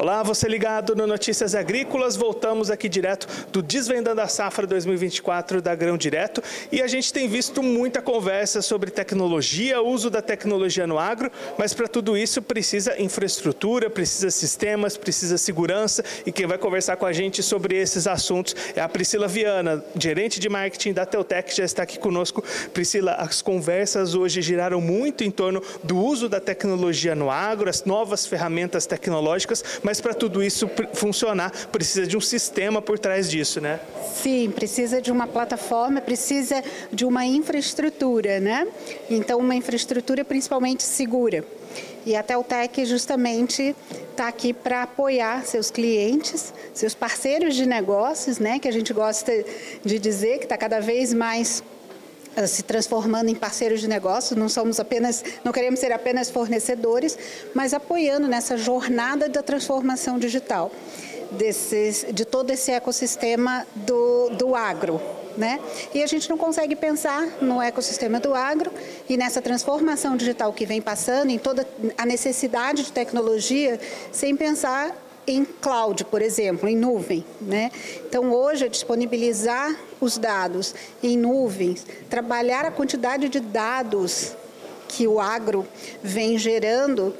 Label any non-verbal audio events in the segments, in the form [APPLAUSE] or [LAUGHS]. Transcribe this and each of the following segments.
Olá, você ligado no Notícias Agrícolas. Voltamos aqui direto do Desvendando a Safra 2024 da Grão Direto e a gente tem visto muita conversa sobre tecnologia, uso da tecnologia no agro, mas para tudo isso precisa infraestrutura, precisa sistemas, precisa segurança e quem vai conversar com a gente sobre esses assuntos é a Priscila Viana, gerente de marketing da Teutec, já está aqui conosco. Priscila, as conversas hoje giraram muito em torno do uso da tecnologia no agro, as novas ferramentas tecnológicas, mas para tudo isso funcionar, precisa de um sistema por trás disso, né? Sim, precisa de uma plataforma, precisa de uma infraestrutura, né? Então, uma infraestrutura principalmente segura. E a Teltec justamente está aqui para apoiar seus clientes, seus parceiros de negócios, né? Que a gente gosta de dizer que está cada vez mais se transformando em parceiros de negócios, não somos apenas, não queremos ser apenas fornecedores, mas apoiando nessa jornada da transformação digital desses, de todo esse ecossistema do, do agro. Né? E a gente não consegue pensar no ecossistema do agro e nessa transformação digital que vem passando, em toda a necessidade de tecnologia, sem pensar em cloud, por exemplo, em nuvem. Né? Então, hoje, é disponibilizar os dados em nuvens, trabalhar a quantidade de dados que o agro vem gerando,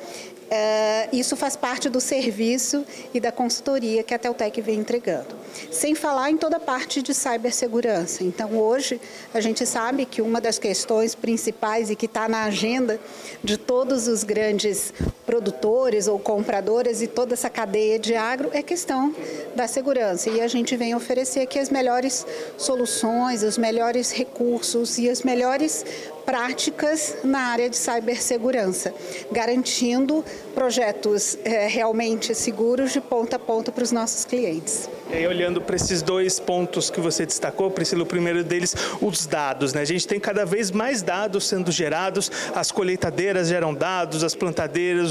isso faz parte do serviço e da consultoria que a Teltec vem entregando. Sem falar em toda a parte de cibersegurança. Então, hoje, a gente sabe que uma das questões principais e que está na agenda de todos os grandes produtores ou compradores e toda essa cadeia de agro é questão da segurança. E a gente vem oferecer aqui as melhores soluções, os melhores recursos e as melhores práticas na área de cibersegurança, garantindo projetos é, realmente seguros de ponta a ponta para os nossos clientes. E aí, olhando para esses dois pontos que você destacou, Priscila, o primeiro deles, os dados. Né? A gente tem cada vez mais dados sendo gerados, as colheitadeiras geram dados, as plantadeiras,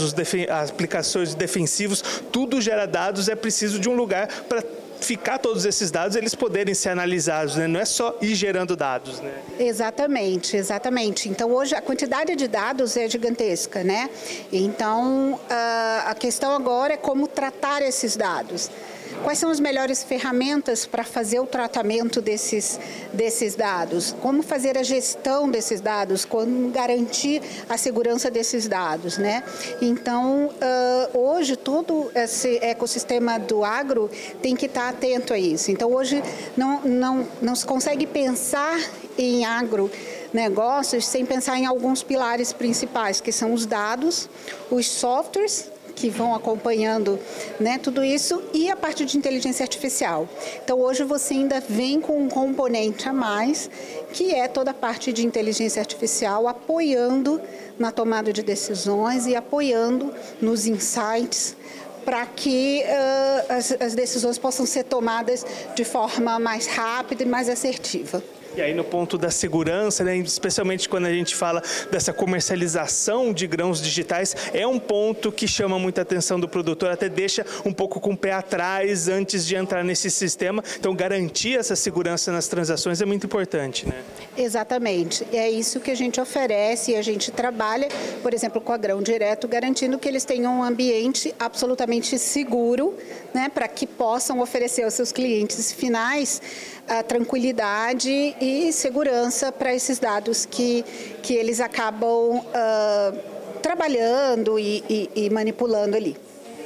as aplicações defensivos, tudo gera dados, é preciso de um lugar para ficar todos esses dados, eles poderem ser analisados, né? não é só ir gerando dados. Né? Exatamente, exatamente. Então hoje a quantidade de dados é gigantesca, né? Então a questão agora é como tratar esses dados. Quais são as melhores ferramentas para fazer o tratamento desses, desses dados? Como fazer a gestão desses dados? Como garantir a segurança desses dados? Né? Então, hoje, todo esse ecossistema do agro tem que estar atento a isso. Então, hoje, não, não, não se consegue pensar em agro negócios sem pensar em alguns pilares principais, que são os dados, os softwares que vão acompanhando né, tudo isso e a parte de inteligência artificial. Então hoje você ainda vem com um componente a mais, que é toda a parte de inteligência artificial apoiando na tomada de decisões e apoiando nos insights para que uh, as, as decisões possam ser tomadas de forma mais rápida e mais assertiva. E aí no ponto da segurança, né, especialmente quando a gente fala dessa comercialização de grãos digitais, é um ponto que chama muita atenção do produtor, até deixa um pouco com o pé atrás antes de entrar nesse sistema. Então garantir essa segurança nas transações é muito importante, né? Exatamente. É isso que a gente oferece e a gente trabalha, por exemplo, com a Grão Direto, garantindo que eles tenham um ambiente absolutamente seguro, né, para que possam oferecer aos seus clientes finais a tranquilidade e segurança para esses dados que, que eles acabam uh, trabalhando e, e, e manipulando ali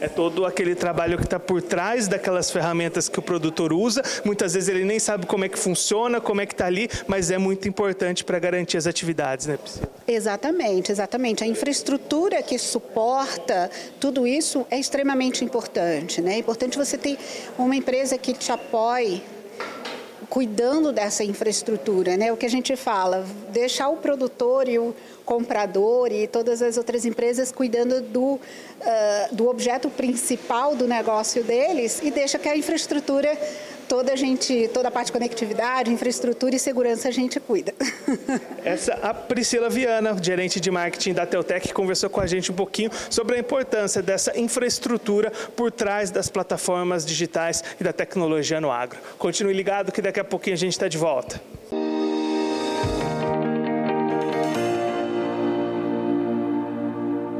é todo aquele trabalho que está por trás daquelas ferramentas que o produtor usa. Muitas vezes ele nem sabe como é que funciona, como é que está ali, mas é muito importante para garantir as atividades, né, Priscila? Exatamente, exatamente. A infraestrutura que suporta tudo isso é extremamente importante. Né? É importante você ter uma empresa que te apoie cuidando dessa infraestrutura, né? O que a gente fala, deixar o produtor e o comprador e todas as outras empresas cuidando do, uh, do objeto principal do negócio deles e deixa que a infraestrutura toda a gente, toda a parte de conectividade, infraestrutura e segurança a gente cuida. [LAUGHS] Essa a Priscila Viana, gerente de marketing da Teltec, conversou com a gente um pouquinho sobre a importância dessa infraestrutura por trás das plataformas digitais e da tecnologia no agro. Continue ligado que daqui a pouquinho a gente está de volta.